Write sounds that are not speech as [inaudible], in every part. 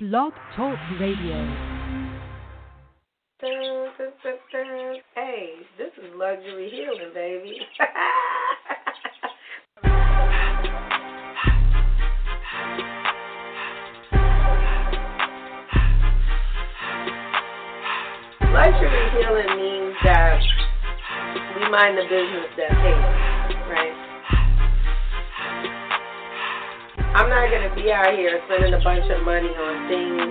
Blog Talk Radio. Hey, this is luxury healing, baby. [laughs] luxury healing means that we mind the business that pays, I'm not to be out here spending a bunch of money on things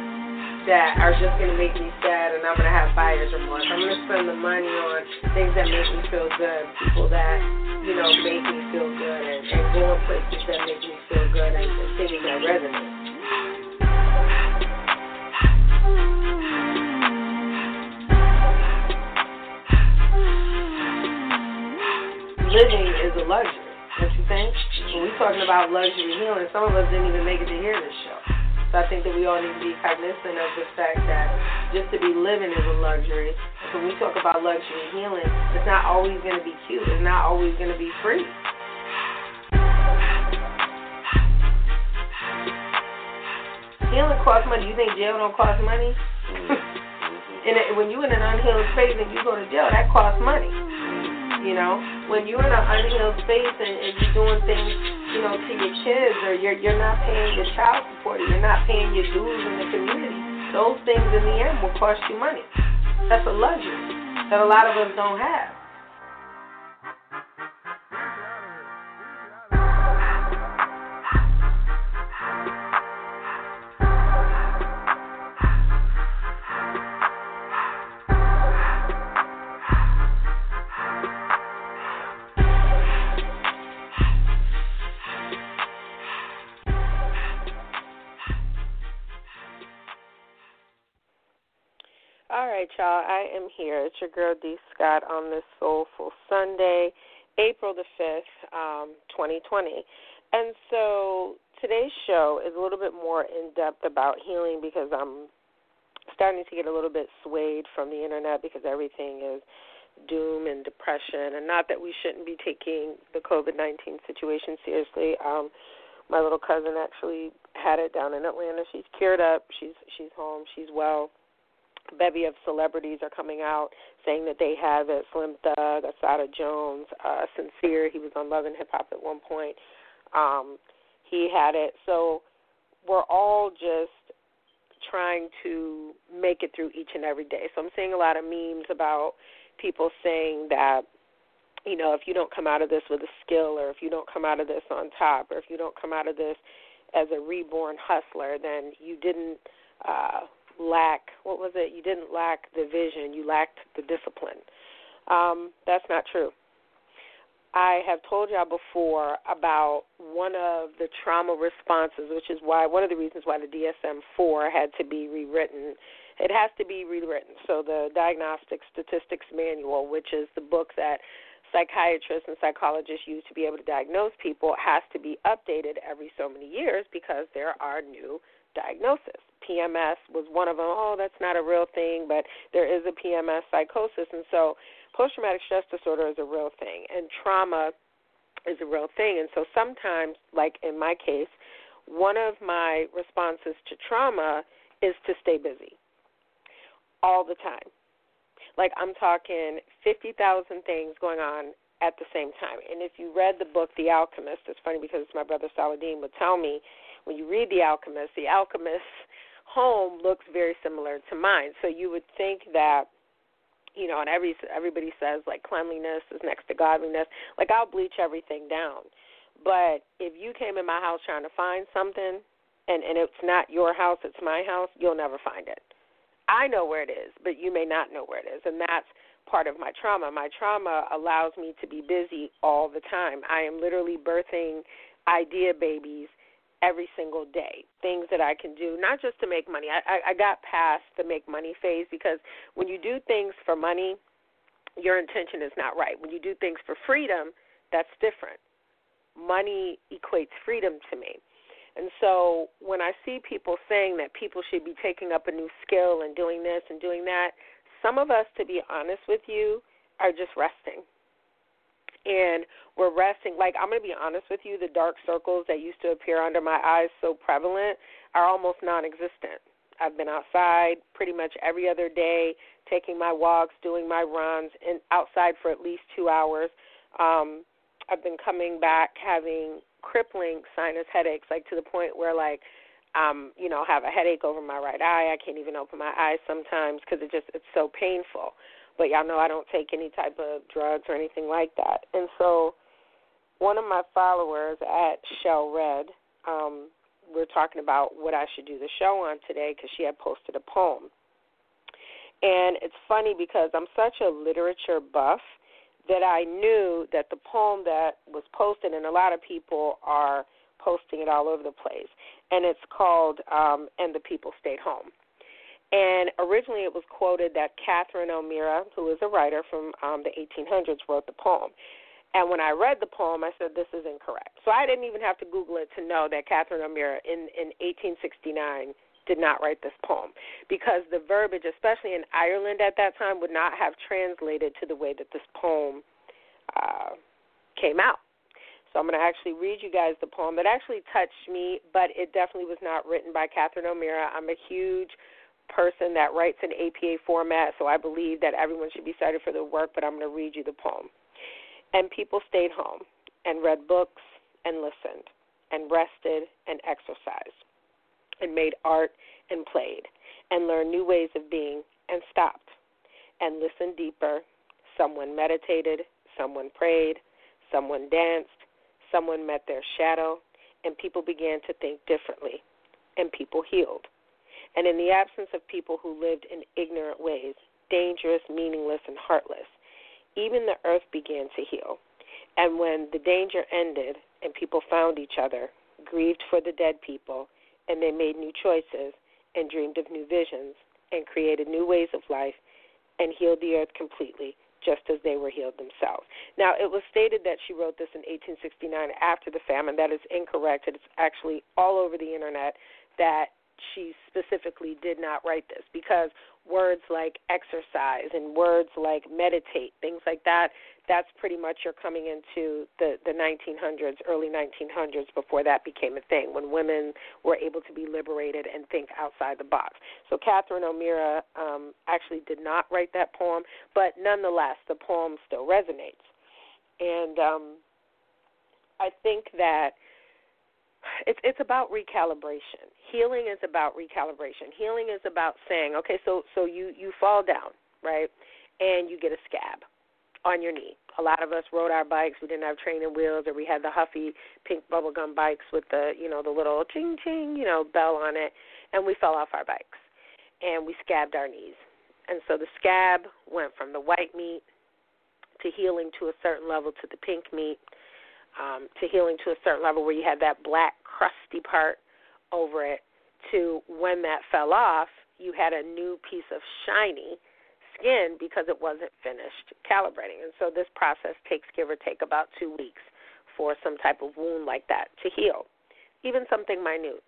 that are just to make me sad and I'm to have buyer's remorse. I'm to spend the money on things that make me feel good, people that, you know, make me feel good and, and going places that make me feel good and, and things that resonate. living is a luxury, don't you think? When we're talking about luxury healing, some of us didn't even make it to hear this show. So I think that we all need to be cognizant of the fact that just to be living is a luxury. So when we talk about luxury healing, it's not always going to be cute. It's not always going to be free. Healing costs money. You think jail don't cost money? [laughs] Mm-hmm. and when you're in an unhealed space and you go to jail, that costs money. You know, when you're in an unhealed space and, and you're doing things, you know, to your kids or you're you're not paying your child support, or you're not paying your dues in the community, those things in the end will cost you money. That's a luxury that a lot of us don't have. Y'all. I am here. It's your girl D Scott on this Soulful Sunday, April the fifth, um, 2020. And so today's show is a little bit more in depth about healing because I'm starting to get a little bit swayed from the internet because everything is doom and depression. And not that we shouldn't be taking the COVID 19 situation seriously. Um, my little cousin actually had it down in Atlanta. She's cured up. She's she's home. She's well bevy of celebrities are coming out saying that they have it. Slim Thug, Asada Jones, uh, Sincere, he was on Love and Hip Hop at one point. Um, he had it. So we're all just trying to make it through each and every day. So I'm seeing a lot of memes about people saying that you know, if you don't come out of this with a skill or if you don't come out of this on top or if you don't come out of this as a reborn hustler, then you didn't uh lack what was it? You didn't lack the vision, you lacked the discipline. Um, that's not true. I have told y'all before about one of the trauma responses, which is why one of the reasons why the DSM 4 had to be rewritten. It has to be rewritten. So, the Diagnostic Statistics Manual, which is the book that psychiatrists and psychologists use to be able to diagnose people, has to be updated every so many years because there are new diagnoses. PMS was one of them. Oh, that's not a real thing, but there is a PMS psychosis. And so post traumatic stress disorder is a real thing, and trauma is a real thing. And so sometimes, like in my case, one of my responses to trauma is to stay busy all the time. Like I'm talking 50,000 things going on at the same time. And if you read the book The Alchemist, it's funny because my brother Saladin would tell me when you read The Alchemist, The Alchemist home looks very similar to mine. So you would think that you know, and every everybody says like cleanliness is next to godliness. Like I'll bleach everything down. But if you came in my house trying to find something and and it's not your house, it's my house, you'll never find it. I know where it is, but you may not know where it is, and that's part of my trauma. My trauma allows me to be busy all the time. I am literally birthing idea babies every single day. Things that I can do, not just to make money. I, I, got past the make money phase because when you do things for money, your intention is not right. When you do things for freedom, that's different. Money equates freedom to me. And so when I see people saying that people should be taking up a new skill and doing this and doing that, some of us, to be honest with you, are just resting and we're resting. Like I'm going to be honest with you, the dark circles that used to appear under my eyes so prevalent are almost non-existent. I've been outside pretty much every other day, taking my walks, doing my runs, and outside for at least two hours. Um, I've been coming back having crippling sinus headaches, like to the point where like um, you know, have a headache over my right eye. I can't even open my eyes sometimes because it just it's so painful. But y'all know I don't take any type of drugs or anything like that. And so, one of my followers at Shell Red, um, we're talking about what I should do the show on today because she had posted a poem. And it's funny because I'm such a literature buff that I knew that the poem that was posted, and a lot of people are posting it all over the place, and it's called um, And the People Stayed Home. And originally it was quoted that Catherine O'Meara, who is a writer from um, the 1800s, wrote the poem. And when I read the poem, I said, this is incorrect. So I didn't even have to Google it to know that Catherine O'Meara in, in 1869 did not write this poem because the verbiage, especially in Ireland at that time, would not have translated to the way that this poem uh, came out. So I'm going to actually read you guys the poem that actually touched me, but it definitely was not written by Catherine O'Meara. I'm a huge person that writes in APA format, so I believe that everyone should be cited for their work, but I'm going to read you the poem. And people stayed home and read books and listened and rested and exercised and made art and played and learned new ways of being and stopped and listened deeper. Someone meditated, someone prayed, someone danced, someone met their shadow, and people began to think differently, and people healed. And in the absence of people who lived in ignorant ways, dangerous, meaningless, and heartless, even the earth began to heal. And when the danger ended and people found each other, grieved for the dead people, and they made new choices and dreamed of new visions and created new ways of life and healed the earth completely, just as they were healed themselves. Now, it was stated that she wrote this in 1869 after the famine. That is incorrect. It's actually all over the internet that she specifically did not write this because words like exercise and words like meditate, things like that, that's pretty much you're coming into the the 1900s, early 1900s before that became a thing when women were able to be liberated and think outside the box. So Catherine O'Meara um, actually did not write that poem, but nonetheless, the poem still resonates, and um, I think that it's it's about recalibration. Healing is about recalibration. Healing is about saying, okay, so so you you fall down, right, and you get a scab on your knee. A lot of us rode our bikes. We didn't have training wheels, or we had the huffy pink bubblegum bikes with the you know the little ching ching you know bell on it, and we fell off our bikes, and we scabbed our knees. And so the scab went from the white meat to healing to a certain level to the pink meat um, to healing to a certain level where you had that black crusty part over it to when that fell off, you had a new piece of shiny skin because it wasn't finished calibrating. And so this process takes give or take about two weeks for some type of wound like that to heal, even something minute.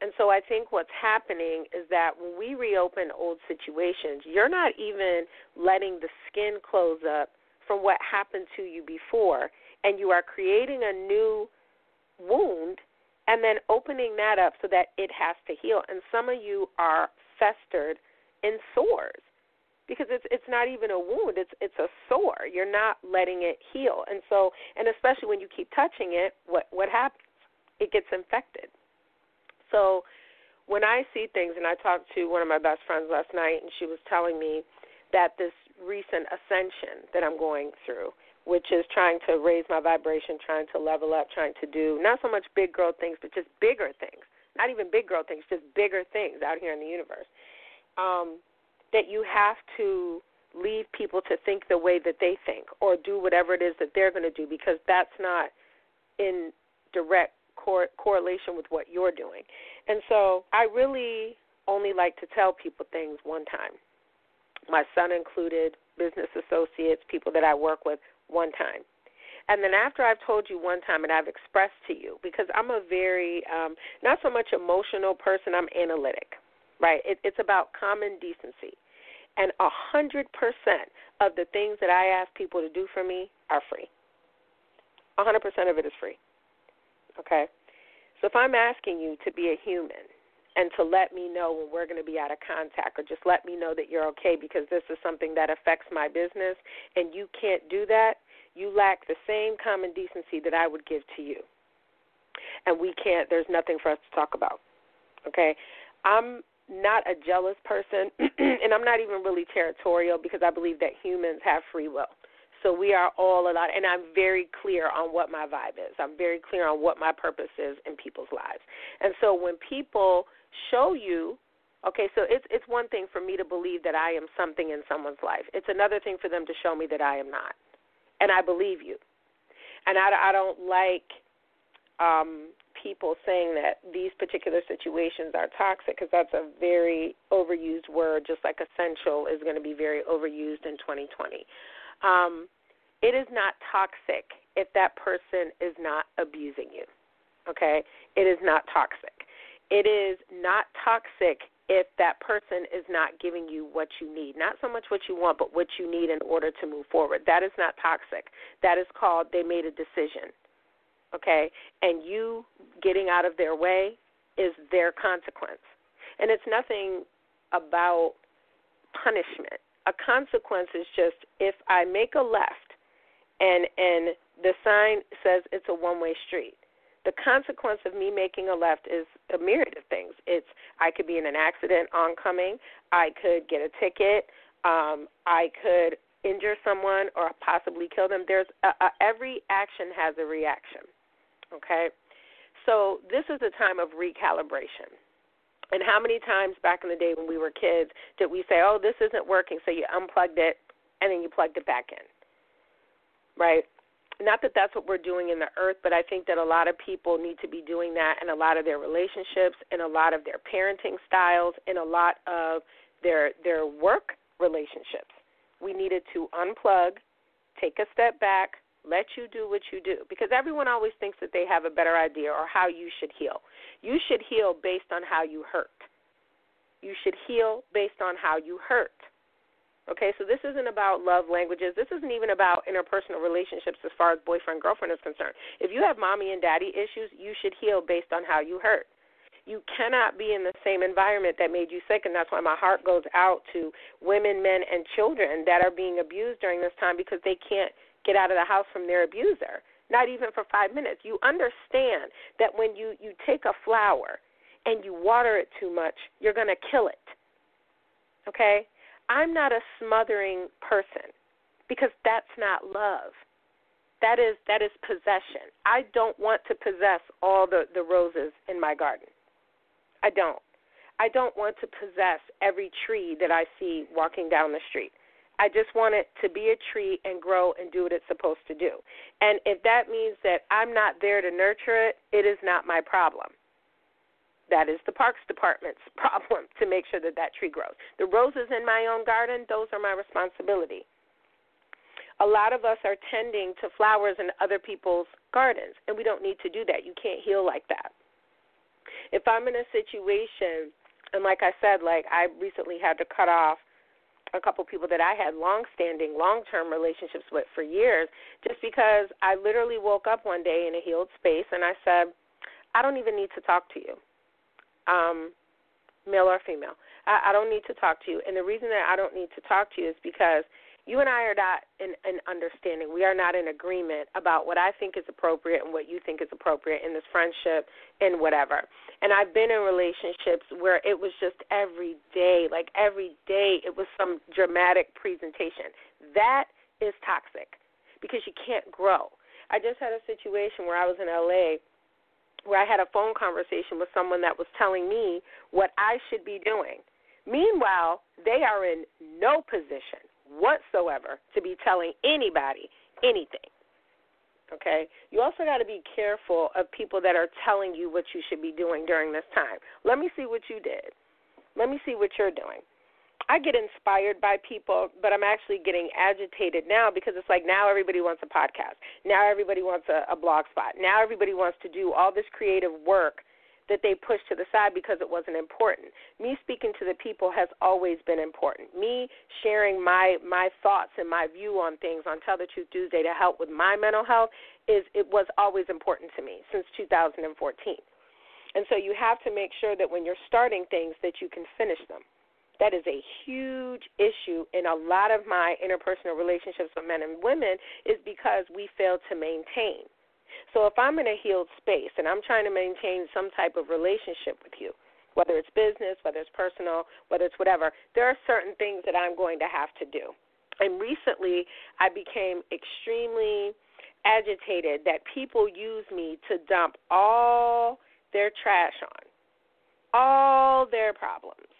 And so I think what's happening is that when we reopen old situations, you're not even letting the skin close up from what happened to you before and you are creating a new wound and then opening that up so that it has to heal. And some of you are festered in sores because it's it's not even a wound it's it's a sore. You're not letting it heal. And so and especially when you keep touching it what what happens? It gets infected. So when i see things and i talked to one of my best friends last night and she was telling me that this recent ascension that i'm going through which is trying to raise my vibration, trying to level up, trying to do not so much big girl things, but just bigger things. Not even big girl things, just bigger things out here in the universe. Um, that you have to leave people to think the way that they think or do whatever it is that they're going to do because that's not in direct cor- correlation with what you're doing. And so I really only like to tell people things one time. My son included, business associates, people that I work with, one time. And then after I've told you one time and I've expressed to you, because I'm a very, um, not so much emotional person, I'm analytic, right? It, it's about common decency. And a 100% of the things that I ask people to do for me are free. A 100% of it is free. Okay? So if I'm asking you to be a human and to let me know when we're going to be out of contact or just let me know that you're okay because this is something that affects my business and you can't do that, you lack the same common decency that I would give to you. And we can't, there's nothing for us to talk about. Okay? I'm not a jealous person, [clears throat] and I'm not even really territorial because I believe that humans have free will. So we are all a lot, and I'm very clear on what my vibe is. I'm very clear on what my purpose is in people's lives. And so when people show you, okay, so it's it's one thing for me to believe that I am something in someone's life. It's another thing for them to show me that I am not, and I believe you. And I, I don't like um, people saying that these particular situations are toxic because that's a very overused word, just like essential is going to be very overused in 2020. Um, it is not toxic if that person is not abusing you. Okay? It is not toxic. It is not toxic if that person is not giving you what you need. Not so much what you want, but what you need in order to move forward. That is not toxic. That is called they made a decision. Okay? And you getting out of their way is their consequence. And it's nothing about punishment. A consequence is just if I make a left and and the sign says it's a one way street. The consequence of me making a left is a myriad of things. It's I could be in an accident oncoming, I could get a ticket, um, I could injure someone or possibly kill them. There's a, a, every action has a reaction. Okay, so this is a time of recalibration. And how many times back in the day when we were kids did we say, "Oh, this isn't working," so you unplugged it and then you plugged it back in? right? Not that that's what we're doing in the earth, but I think that a lot of people need to be doing that in a lot of their relationships, in a lot of their parenting styles, in a lot of their their work relationships. We needed to unplug, take a step back, let you do what you do because everyone always thinks that they have a better idea or how you should heal. You should heal based on how you hurt. You should heal based on how you hurt. Okay, so this isn't about love languages. This isn't even about interpersonal relationships as far as boyfriend girlfriend is concerned. If you have mommy and daddy issues, you should heal based on how you hurt. You cannot be in the same environment that made you sick, and that's why my heart goes out to women, men, and children that are being abused during this time because they can't get out of the house from their abuser, not even for five minutes. You understand that when you, you take a flower and you water it too much, you're going to kill it. Okay? I'm not a smothering person because that's not love. That is that is possession. I don't want to possess all the, the roses in my garden. I don't. I don't want to possess every tree that I see walking down the street. I just want it to be a tree and grow and do what it's supposed to do. And if that means that I'm not there to nurture it, it is not my problem. That is the Parks Department's [laughs] problem to make sure that that tree grows. The roses in my own garden, those are my responsibility. A lot of us are tending to flowers in other people's gardens, and we don't need to do that. You can't heal like that. If I'm in a situation, and like I said, like I recently had to cut off a couple people that I had long-standing, long-term relationships with for years, just because I literally woke up one day in a healed space and I said, I don't even need to talk to you um, male or female. I, I don't need to talk to you. And the reason that I don't need to talk to you is because you and I are not in, in understanding. We are not in agreement about what I think is appropriate and what you think is appropriate in this friendship and whatever. And I've been in relationships where it was just every day, like every day, it was some dramatic presentation. That is toxic because you can't grow. I just had a situation where I was in LA where I had a phone conversation with someone that was telling me what I should be doing. Meanwhile, they are in no position whatsoever to be telling anybody anything. Okay? You also got to be careful of people that are telling you what you should be doing during this time. Let me see what you did. Let me see what you're doing. I get inspired by people, but I'm actually getting agitated now because it's like now everybody wants a podcast. Now everybody wants a, a blog spot. Now everybody wants to do all this creative work that they pushed to the side because it wasn't important. Me speaking to the people has always been important. Me sharing my my thoughts and my view on things on Tell the Truth Tuesday to help with my mental health is it was always important to me since 2014. And so you have to make sure that when you're starting things that you can finish them. That is a huge issue in a lot of my interpersonal relationships with men and women is because we fail to maintain. So if I'm in a healed space and I'm trying to maintain some type of relationship with you, whether it's business, whether it's personal, whether it's whatever, there are certain things that I'm going to have to do. And recently, I became extremely agitated that people use me to dump all their trash on, all their problems,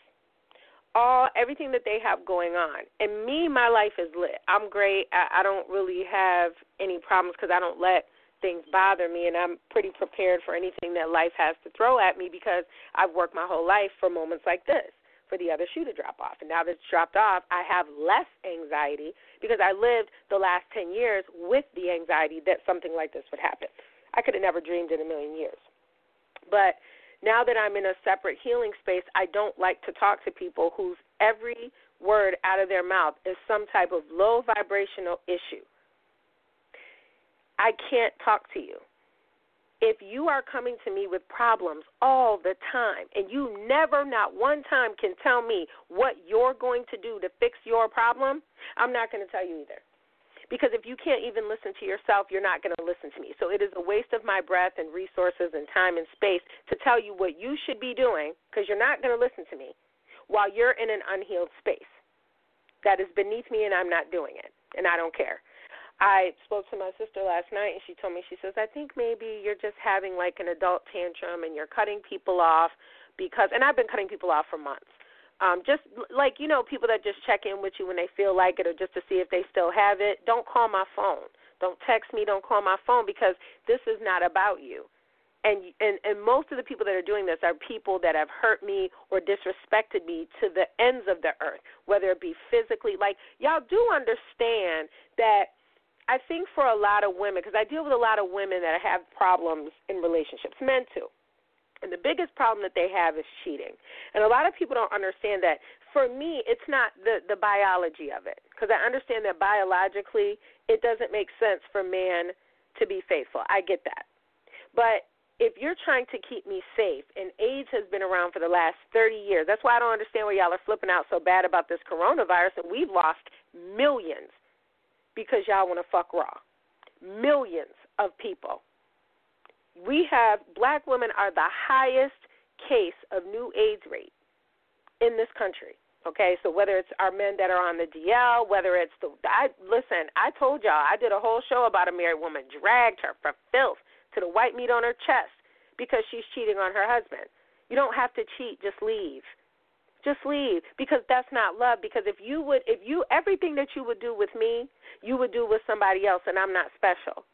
all everything that they have going on. And me, my life is lit. I'm great. I, I don't really have any problems because I don't let things bother me, and I'm pretty prepared for anything that life has to throw at me because I've worked my whole life for moments like this for the other shoe to drop off. And now that it's dropped off, I have less anxiety because I lived the last 10 years with the anxiety that something like this would happen. I could have never dreamed in a million years. But now that I'm in a separate healing space, I don't like to talk to people whose every word out of their mouth is some type of low vibrational issue. I can't talk to you. If you are coming to me with problems all the time and you never, not one time, can tell me what you're going to do to fix your problem, I'm not going to tell you either. Because if you can't even listen to yourself, you're not going to listen to me. So it is a waste of my breath and resources and time and space to tell you what you should be doing because you're not going to listen to me while you're in an unhealed space. That is beneath me and I'm not doing it. And I don't care. I spoke to my sister last night and she told me she says I think maybe you're just having like an adult tantrum and you're cutting people off because and I've been cutting people off for months. Um just like you know people that just check in with you when they feel like it or just to see if they still have it. Don't call my phone. Don't text me, don't call my phone because this is not about you. And and and most of the people that are doing this are people that have hurt me or disrespected me to the ends of the earth, whether it be physically like y'all do understand that I think for a lot of women, because I deal with a lot of women that have problems in relationships, men too. And the biggest problem that they have is cheating. And a lot of people don't understand that. For me, it's not the the biology of it, because I understand that biologically it doesn't make sense for man to be faithful. I get that. But if you're trying to keep me safe, and AIDS has been around for the last 30 years, that's why I don't understand why y'all are flipping out so bad about this coronavirus, and we've lost millions because y'all want to fuck raw. Millions of people. We have black women are the highest case of new AIDS rate in this country. Okay, so whether it's our men that are on the DL, whether it's the I listen, I told y'all I did a whole show about a married woman dragged her for filth to the white meat on her chest because she's cheating on her husband. You don't have to cheat, just leave just leave because that's not love because if you would if you everything that you would do with me you would do with somebody else and i'm not special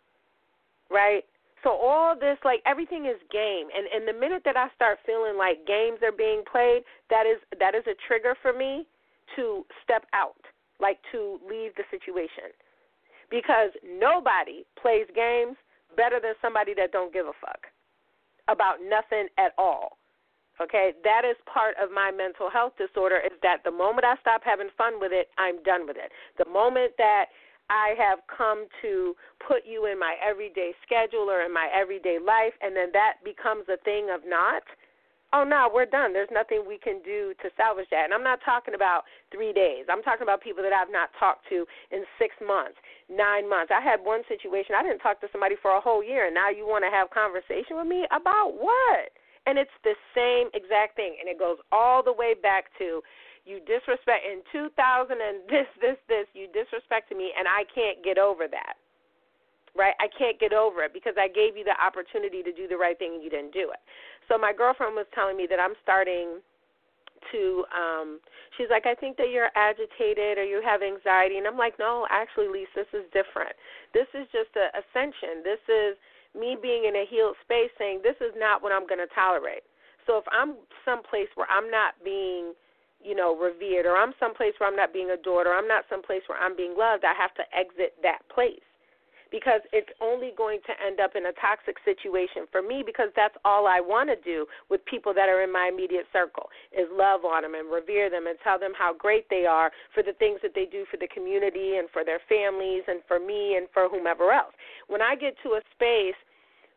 right so all this like everything is game. And and the minute that i start feeling like games are being played that is that is a trigger for me to step out like to leave the situation. Because nobody plays games better than somebody that don't give a fuck about nothing at all. Okay, that is part of my mental health disorder is that the moment I stop having fun with it, I'm done with it. The moment that I have come to put you in my everyday schedule or in my everyday life, and then that becomes a thing of not, oh no, we're done. There's nothing we can do to salvage that. And I'm not talking about three days. I'm talking about people that I've not talked to in six months, nine months. I had one situation. I didn't talk to somebody for a whole year, and now you want to have conversation with me about what? And it's the same exact thing. And it goes all the way back to you disrespect in 2000 and [laughs] this, this, this, you disrespected me, and I can't get over that. Right? I can't get over it because I gave you the opportunity to do the right thing and you didn't do it. So my girlfriend was telling me that I'm starting to um she's like i think that you're agitated or you have anxiety and i'm like no actually lisa this is different this is just a ascension this is me being in a healed space saying this is not what I'm going to tolerate. So if I'm someplace where I'm not being, you know, revered or I'm someplace where I'm not being adored or I'm not someplace where I'm being loved, I have to exit that place. Because it's only going to end up in a toxic situation for me because that's all I want to do with people that are in my immediate circle is love on them and revere them and tell them how great they are for the things that they do for the community and for their families and for me and for whomever else when I get to a space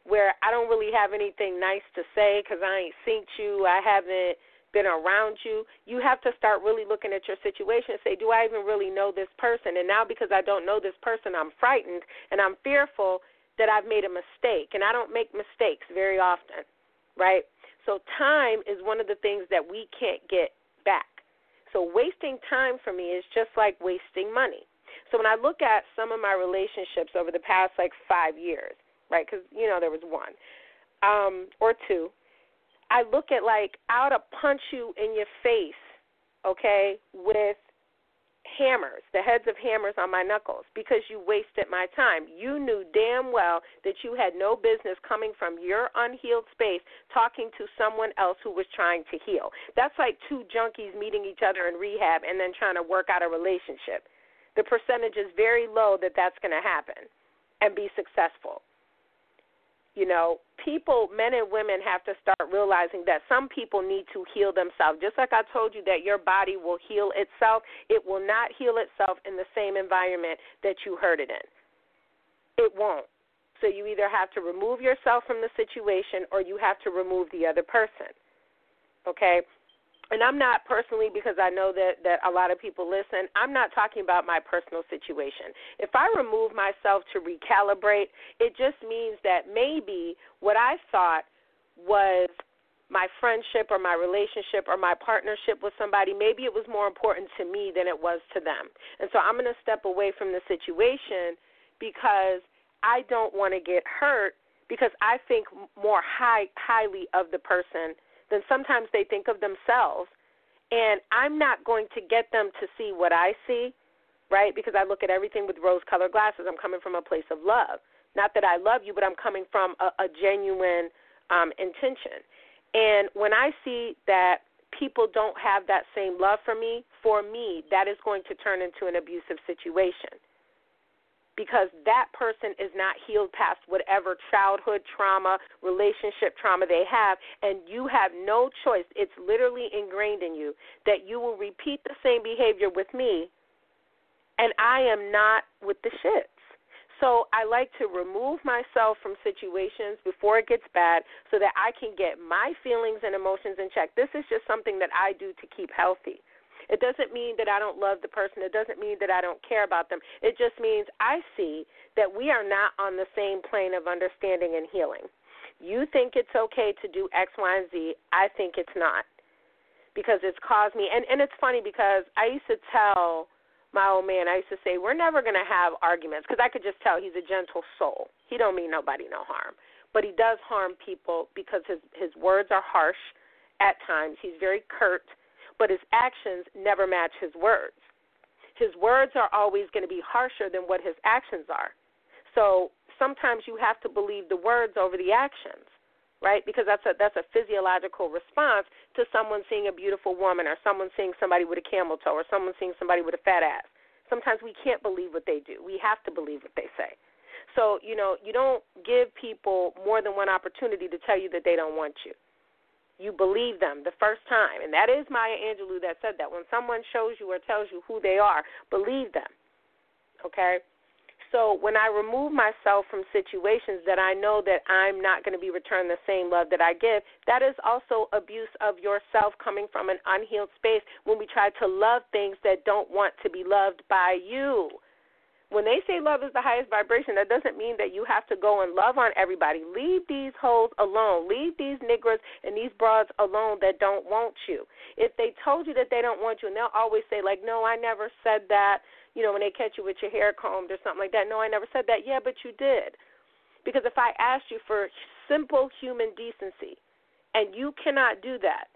where I don't really have anything nice to say because I ain't seen you, I haven't been around you, you have to start really looking at your situation and say, Do I even really know this person? And now because I don't know this person, I'm frightened and I'm fearful that I've made a mistake. And I don't make mistakes very often, right? So time is one of the things that we can't get back. So wasting time for me is just like wasting money. So when I look at some of my relationships over the past like five years, right? Because you know there was one um, or two, I look at like I ought to punch you in your face, okay, with hammers, the heads of hammers on my knuckles because you wasted my time. You knew damn well that you had no business coming from your unhealed space talking to someone else who was trying to heal. That's like two junkies meeting each other in rehab and then trying to work out a relationship. The percentage is very low that that's going to happen and be successful. You know, people, men and women, have to start realizing that some people need to heal themselves. Just like I told you that your body will heal itself, it will not heal itself in the same environment that you hurt it in. It won't. So you either have to remove yourself from the situation or you have to remove the other person. Okay? And I'm not personally because I know that that a lot of people listen. I'm not talking about my personal situation. If I remove myself to recalibrate, it just means that maybe what I thought was my friendship or my relationship or my partnership with somebody, maybe it was more important to me than it was to them. And so I'm going to step away from the situation because I don't want to get hurt because I think more high highly of the person then sometimes they think of themselves. And I'm not going to get them to see what I see, right? Because I look at everything with rose colored glasses. I'm coming from a place of love. Not that I love you, but I'm coming from a, a genuine um, intention. And when I see that people don't have that same love for me, for me, that is going to turn into an abusive situation because that person is not healed past whatever childhood trauma, relationship trauma they have, and you have no choice. It's literally ingrained in you that you will repeat the same behavior with me, and I am not with the shits. So I like to remove myself from situations before it gets bad so that I can get my feelings and emotions in check. This is just something that I do to keep healthy. It doesn't mean that I don't love the person. It doesn't mean that I don't care about them. It just means I see that we are not on the same plane of understanding and healing. You think it's okay to do X, Y, and Z. I think it's not because it's caused me. And and it's funny because I used to tell my old man, I used to say, we're never going to have arguments because I could just tell he's a gentle soul. He don't mean nobody no harm, but he does harm people because his his words are harsh at times. He's very curt but his actions never match his words. His words are always going to be harsher than what his actions are. So sometimes you have to believe the words over the actions, right? Because that's a that's a physiological response to someone seeing a beautiful woman or someone seeing somebody with a camel toe or someone seeing somebody with a fat ass. Sometimes we can't believe what they do. We have to believe what they say. So, you know, you don't give people more than one opportunity to tell you that they don't want you you believe them the first time. And that is Maya Angelou that said that. When someone shows you or tells you who they are, believe them. Okay? So when I remove myself from situations that I know that I'm not going to be returned the same love that I give, that is also abuse of yourself coming from an unhealed space when we try to love things that don't want to be loved by you when they say love is the highest vibration, that doesn't mean that you have to go and love on everybody. Leave these hoes alone. Leave these niggas and these broads alone that don't want you. If they told you that they don't want you, and they'll always say, like, no, I never said that, you know, when they catch you with your hair combed or something like that. No, I never said that. Yeah, but you did. Because if I asked you for simple human decency, and you cannot do that,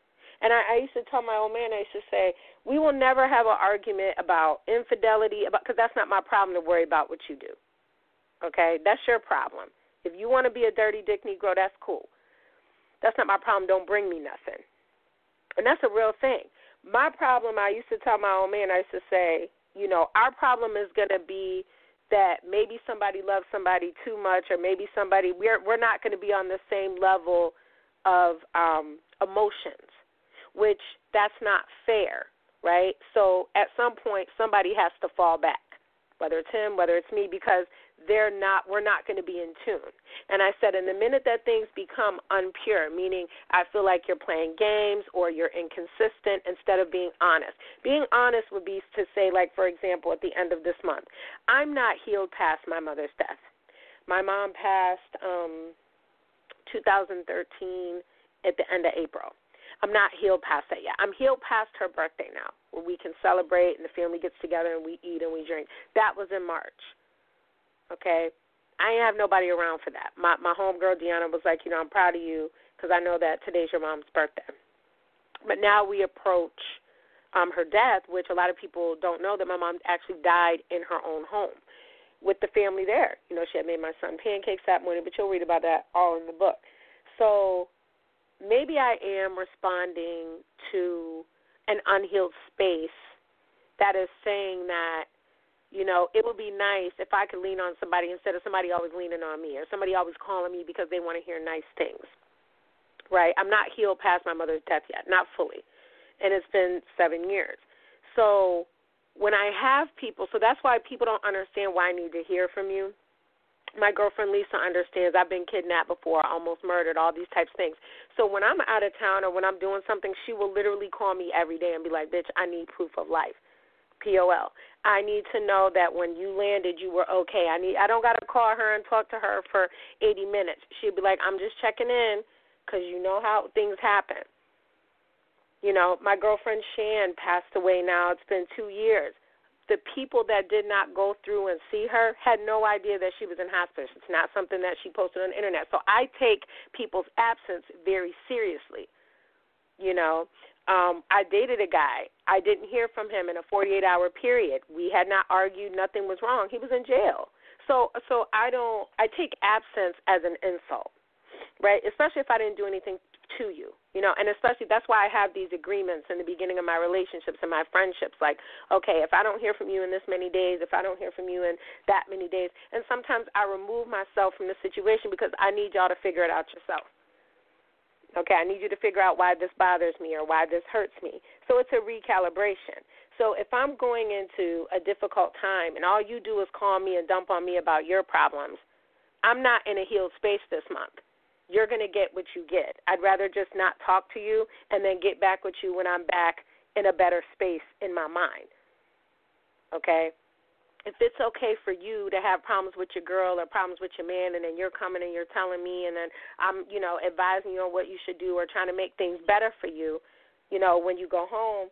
and I, I used to tell my old man, I used to say, we will never have an argument about infidelity, about because that's not my problem to worry about what you do. Okay, that's your problem. If you want to be a dirty dick Negro, that's cool. That's not my problem. Don't bring me nothing. And that's a real thing. My problem, I used to tell my old man, I used to say, you know, our problem is going to be that maybe somebody loves somebody too much, or maybe somebody we're we're not going to be on the same level of um, emotions which that's not fair, right? So at some point, somebody has to fall back, whether it's him, whether it's me, because they're not we're not going to be in tune. And i said in the minute that things become unpure meaning i feel like you're playing games or you're inconsistent instead of being honest. Being honest would be to say like for example at the end of this month i'm not healed past my mother's death. My mom passed um 2013 at the end of april i'm not healed past that yet i'm healed past her birthday now where we can celebrate and the family gets together and we eat and we drink that was in march Okay, I ain't have nobody around for that. My my homegirl Deanna was like, you know, I'm proud of you because I know that today's your mom's birthday. But now we approach um her death, which a lot of people don't know that my mom actually died in her own home with the family there. You know, she had made my son pancakes that morning, but you'll read about that all in the book. So maybe I am responding to an unhealed space that is saying that you know, it would be nice if I could lean on somebody instead of somebody always leaning on me or somebody always calling me because they want to hear nice things. Right? I'm not healed past my mother's death yet, not fully. And it's been seven years. So when I have people, so that's why people don't understand why I need to hear from you. My girlfriend Lisa understands I've been kidnapped before, almost murdered, all these types of things. So when I'm out of town or when I'm doing something, she will literally call me every day and be like, bitch, I need proof of life. POL. I need to know that when you landed, you were okay. I need. I don't got to call her and talk to her for 80 minutes. She'd be like, I'm just checking in, cause you know how things happen. You know, my girlfriend Shan passed away now. It's been two years. The people that did not go through and see her had no idea that she was in hospice. It's not something that she posted on the internet. So I take people's absence very seriously. You know, um, I dated a guy. I didn't hear from him in a 48 hour period. We had not argued. Nothing was wrong. He was in jail. So, so I don't. I take absence as an insult, right? Especially if I didn't do anything to you, you know. And especially that's why I have these agreements in the beginning of my relationships and my friendships. Like, okay, if I don't hear from you in this many days, if I don't hear from you in that many days, and sometimes I remove myself from the situation because I need y'all to figure it out yourself. Okay, I need you to figure out why this bothers me or why this hurts me. So it's a recalibration. So if I'm going into a difficult time and all you do is call me and dump on me about your problems, I'm not in a healed space this month. You're going to get what you get. I'd rather just not talk to you and then get back with you when I'm back in a better space in my mind. Okay? if it's okay for you to have problems with your girl or problems with your man and then you're coming and you're telling me and then I'm, you know, advising you on what you should do or trying to make things better for you, you know, when you go home,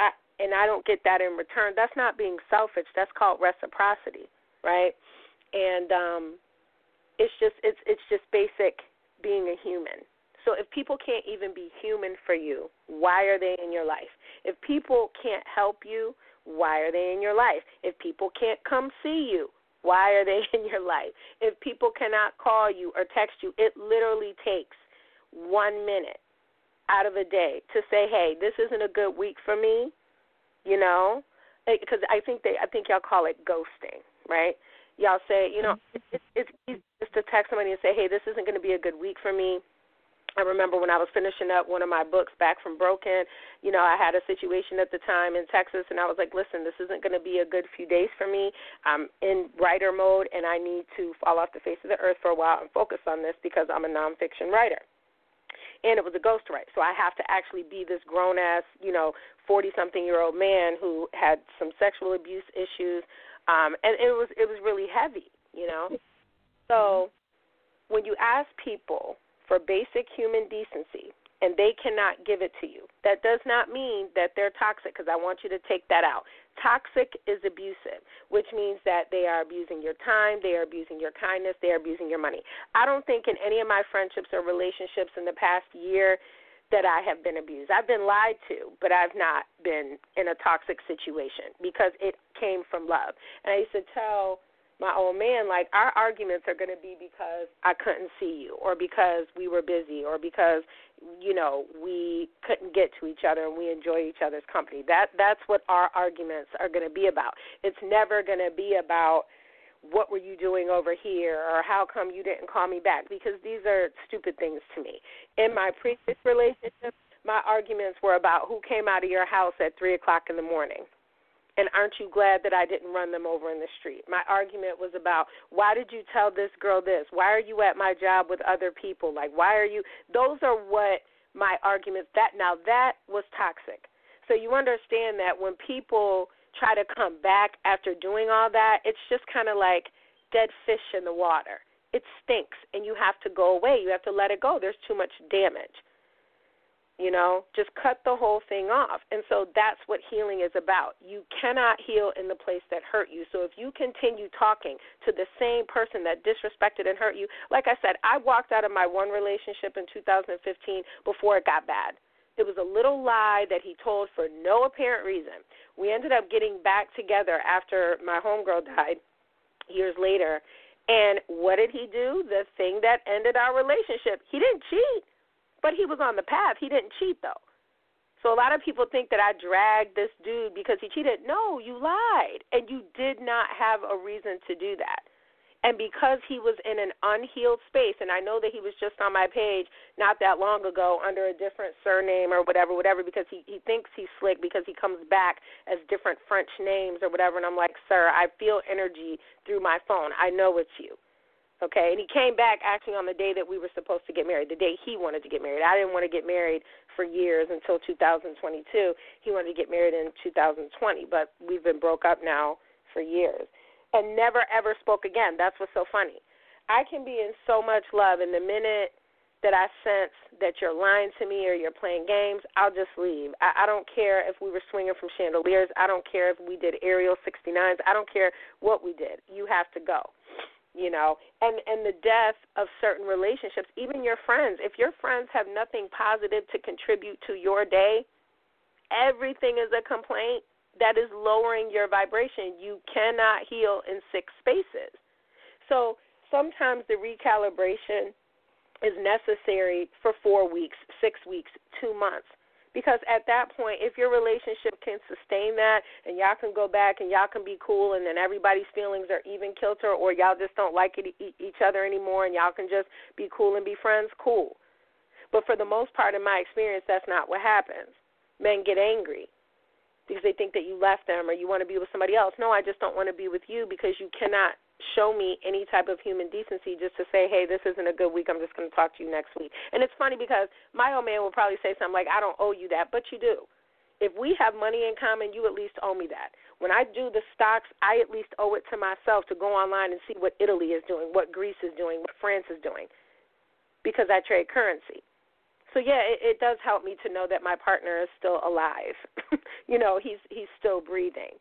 I and I don't get that in return, that's not being selfish. That's called reciprocity, right? And um it's just it's it's just basic being a human. So if people can't even be human for you, why are they in your life? If people can't help you, why are they in your life? If people can't come see you, why are they [laughs] in your life? If people cannot call you or text you, it literally takes one minute out of a day to say, "Hey, this isn't a good week for me," you know, because I think they, I think y'all call it ghosting, right? Y'all say, you know, mm-hmm. it's, it's easy just to text somebody and say, "Hey, this isn't going to be a good week for me." I remember when I was finishing up one of my books back from Broken, you know, I had a situation at the time in Texas and I was like, listen, this isn't going to be a good few days for me. I'm in writer mode and I need to fall off the face of the earth for a while and focus on this because I'm a nonfiction writer. And it was a ghostwrite. So I have to actually be this grown ass, you know, 40 something year old man who had some sexual abuse issues. Um, and it was it was really heavy, you know. So when you ask people for basic human decency and they cannot give it to you. That does not mean that they're toxic because I want you to take that out. Toxic is abusive, which means that they are abusing your time, they are abusing your kindness, they are abusing your money. I don't think in any of my friendships or relationships in the past year that I have been abused. I've been lied to, but I've not been in a toxic situation because it came from love. And I used to tell my old man, like our arguments are going to be because I couldn't see you, or because we were busy, or because you know we couldn't get to each other and we enjoy each other's company. That that's what our arguments are going to be about. It's never going to be about what were you doing over here or how come you didn't call me back because these are stupid things to me. In my previous relationship, my arguments were about who came out of your house at three o'clock in the morning And aren't you glad that I didn't run them over in the street? My argument was about why did you tell this girl this? Why are you at my job with other people? Like, why are you? Those are what my arguments. That now that was toxic. So you understand that when people try to come back after doing all that, it's just kind of like dead fish in the water. It stinks, and you have to go away. You have to let it go. There's too much damage. You know, just cut the whole thing off. And so that's what healing is about. You cannot heal in the place that hurt you. So if you continue talking to the same person that disrespected and hurt you, like I said, I walked out of my one relationship in 2015 before it got bad. It was a little lie that he told for no apparent reason. We ended up getting back together after my homegirl died years later. And what did he do? The thing that ended our relationship. He didn't cheat but he was on the path. He didn't cheat though. So a lot of people think that I dragged this dude because he cheated. No, you lied. And you did not have a reason to do that. And because he was in an unhealed space, and I know that he was just on my page not that long ago under a different surname or whatever, whatever, because he, he thinks he's slick because he comes back as different French names or whatever. And I'm like, sir, I feel energy through my phone. I know it's you. Okay, and he came back actually on the day that we were supposed to get married, the day he wanted to get married. I didn't want to get married for years until 2022. He wanted to get married in 2020, but we've been broke up now for years and never ever spoke again. That's what's so funny. I can be in so much love, and the minute that I sense that you're lying to me or you're playing games, I'll just leave. I, I don't care if we were swinging from chandeliers. I don't care if we did aerial 69s. I don't care what we did. You have to go you know and and the death of certain relationships even your friends if your friends have nothing positive to contribute to your day everything is a complaint that is lowering your vibration you cannot heal in six spaces so sometimes the recalibration is necessary for 4 weeks 6 weeks 2 months because at that point, if your relationship can sustain that and y'all can go back and y'all can be cool and then everybody's feelings are even kilter or y'all just don't like it, each other anymore and y'all can just be cool and be friends, cool. But for the most part, in my experience, that's not what happens. Men get angry because they think that you left them or you want to be with somebody else. No, I just don't want to be with you because you cannot show me any type of human decency just to say, hey, this isn't a good week. I'm just going to talk to you next week. And it's funny because my old man will probably say something like, I don't owe you that, but you do. If we have money in common, you at least owe me that. When I do the stocks, I at least owe it to myself to go online and see what Italy is doing, what Greece is doing, what France is doing, because I trade currency. So yeah, it, it does help me to know that my partner is still alive. [laughs] you know, he's he's still breathing.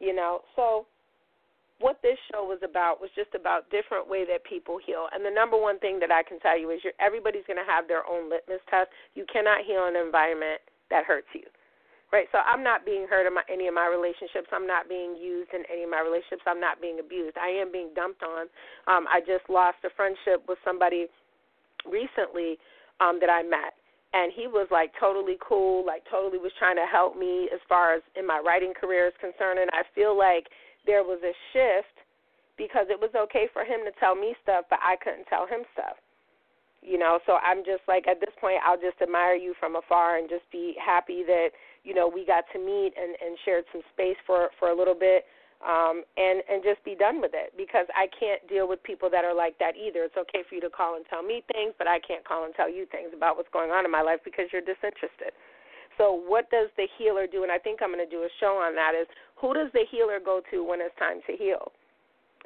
You know, so what this show was about was just about different way that people heal. And the number one thing that I can tell you is you're, everybody's going to have their own litmus test. You cannot heal an environment that hurts you. Right, so I'm not being hurt in my, any of my relationships. I'm not being used in any of my relationships. I'm not being abused. I am being dumped on. Um, I just lost a friendship with somebody recently um, that I met, and he was like totally cool, like totally was trying to help me as far as in my writing career is concerned. And I feel like there was a shift because it was okay for him to tell me stuff, but I couldn't tell him stuff. You know, so I'm just like at this point I'll just admire you from afar and just be happy that, you know, we got to meet and, and shared some space for for a little bit. Um, and and just be done with it because I can't deal with people that are like that either. It's okay for you to call and tell me things, but I can't call and tell you things about what's going on in my life because you're disinterested. So what does the healer do? And I think I'm going to do a show on that. Is who does the healer go to when it's time to heal?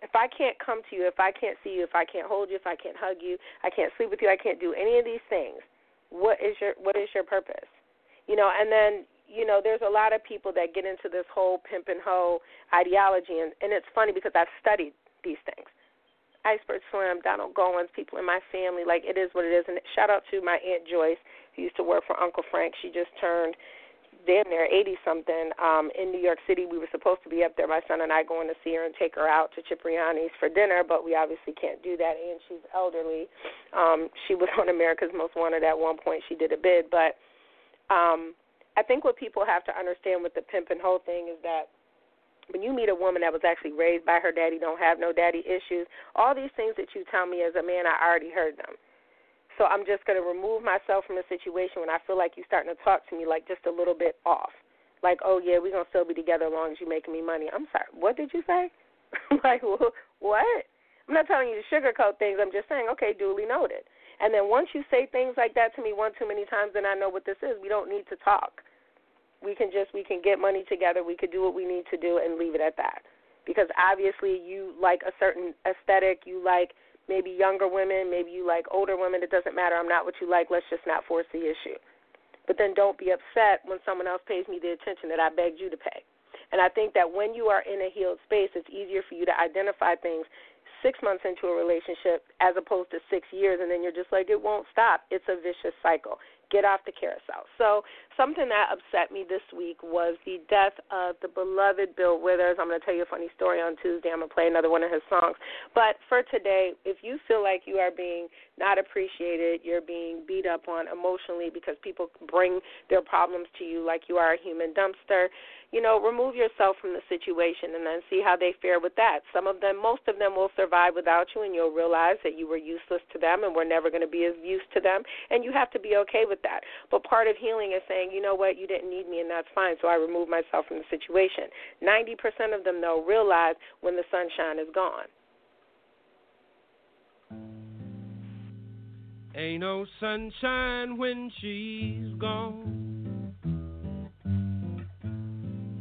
If I can't come to you, if I can't see you, if I can't hold you, if I can't hug you, I can't sleep with you, I can't do any of these things. What is your what is your purpose? You know, and then you know, there's a lot of people that get into this whole pimp and hoe ideology, and, and it's funny because I've studied these things. Iceberg Slim, Donald Goines, people in my family, like it is what it is. And shout out to my Aunt Joyce, who used to work for Uncle Frank. She just turned damn near 80 something um, in New York City. We were supposed to be up there, my son and I, going to see her and take her out to Cipriani's for dinner, but we obviously can't do that, and she's elderly. Um, she was [laughs] on America's Most Wanted at one point. She did a bid, but um, I think what people have to understand with the pimp and hoe thing is that when you meet a woman that was actually raised by her daddy, don't have no daddy issues, all these things that you tell me as a man, I already heard them. So I'm just going to remove myself from the situation when I feel like you're starting to talk to me like just a little bit off. Like, oh yeah, we're gonna still be together as long as you're making me money. I'm sorry, what did you say? [laughs] like, what? I'm not telling you to sugarcoat things. I'm just saying, okay, duly noted. And then once you say things like that to me one too many times, then I know what this is. We don't need to talk. We can just we can get money together. We could do what we need to do and leave it at that. Because obviously you like a certain aesthetic. You like maybe younger women. Maybe you like older women. It doesn't matter. I'm not what you like. Let's just not force the issue. But then don't be upset when someone else pays me the attention that I begged you to pay. And I think that when you are in a healed space, it's easier for you to identify things six months into a relationship as opposed to six years, and then you're just like, it won't stop. It's a vicious cycle. Get off the carousel. So, something that upset me this week was the death of the beloved Bill Withers. I'm going to tell you a funny story on Tuesday. I'm going to play another one of his songs. But for today, if you feel like you are being not appreciated, you're being beat up on emotionally because people bring their problems to you like you are a human dumpster, you know, remove yourself from the situation and then see how they fare with that. Some of them, most of them will survive without you, and you'll realize that you were useless to them and were never going to be of use to them, and you have to be okay with that. But part of healing is saying, you know what, you didn't need me, and that's fine, so I remove myself from the situation. 90% of them, though, realize when the sunshine is gone. Ain't no sunshine when she's gone.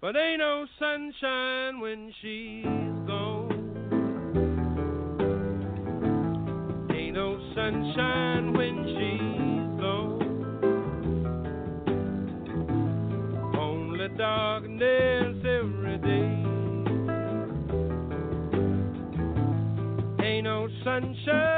but ain't no sunshine when she's gone. Ain't no sunshine when she's gone. Only darkness every day. Ain't no sunshine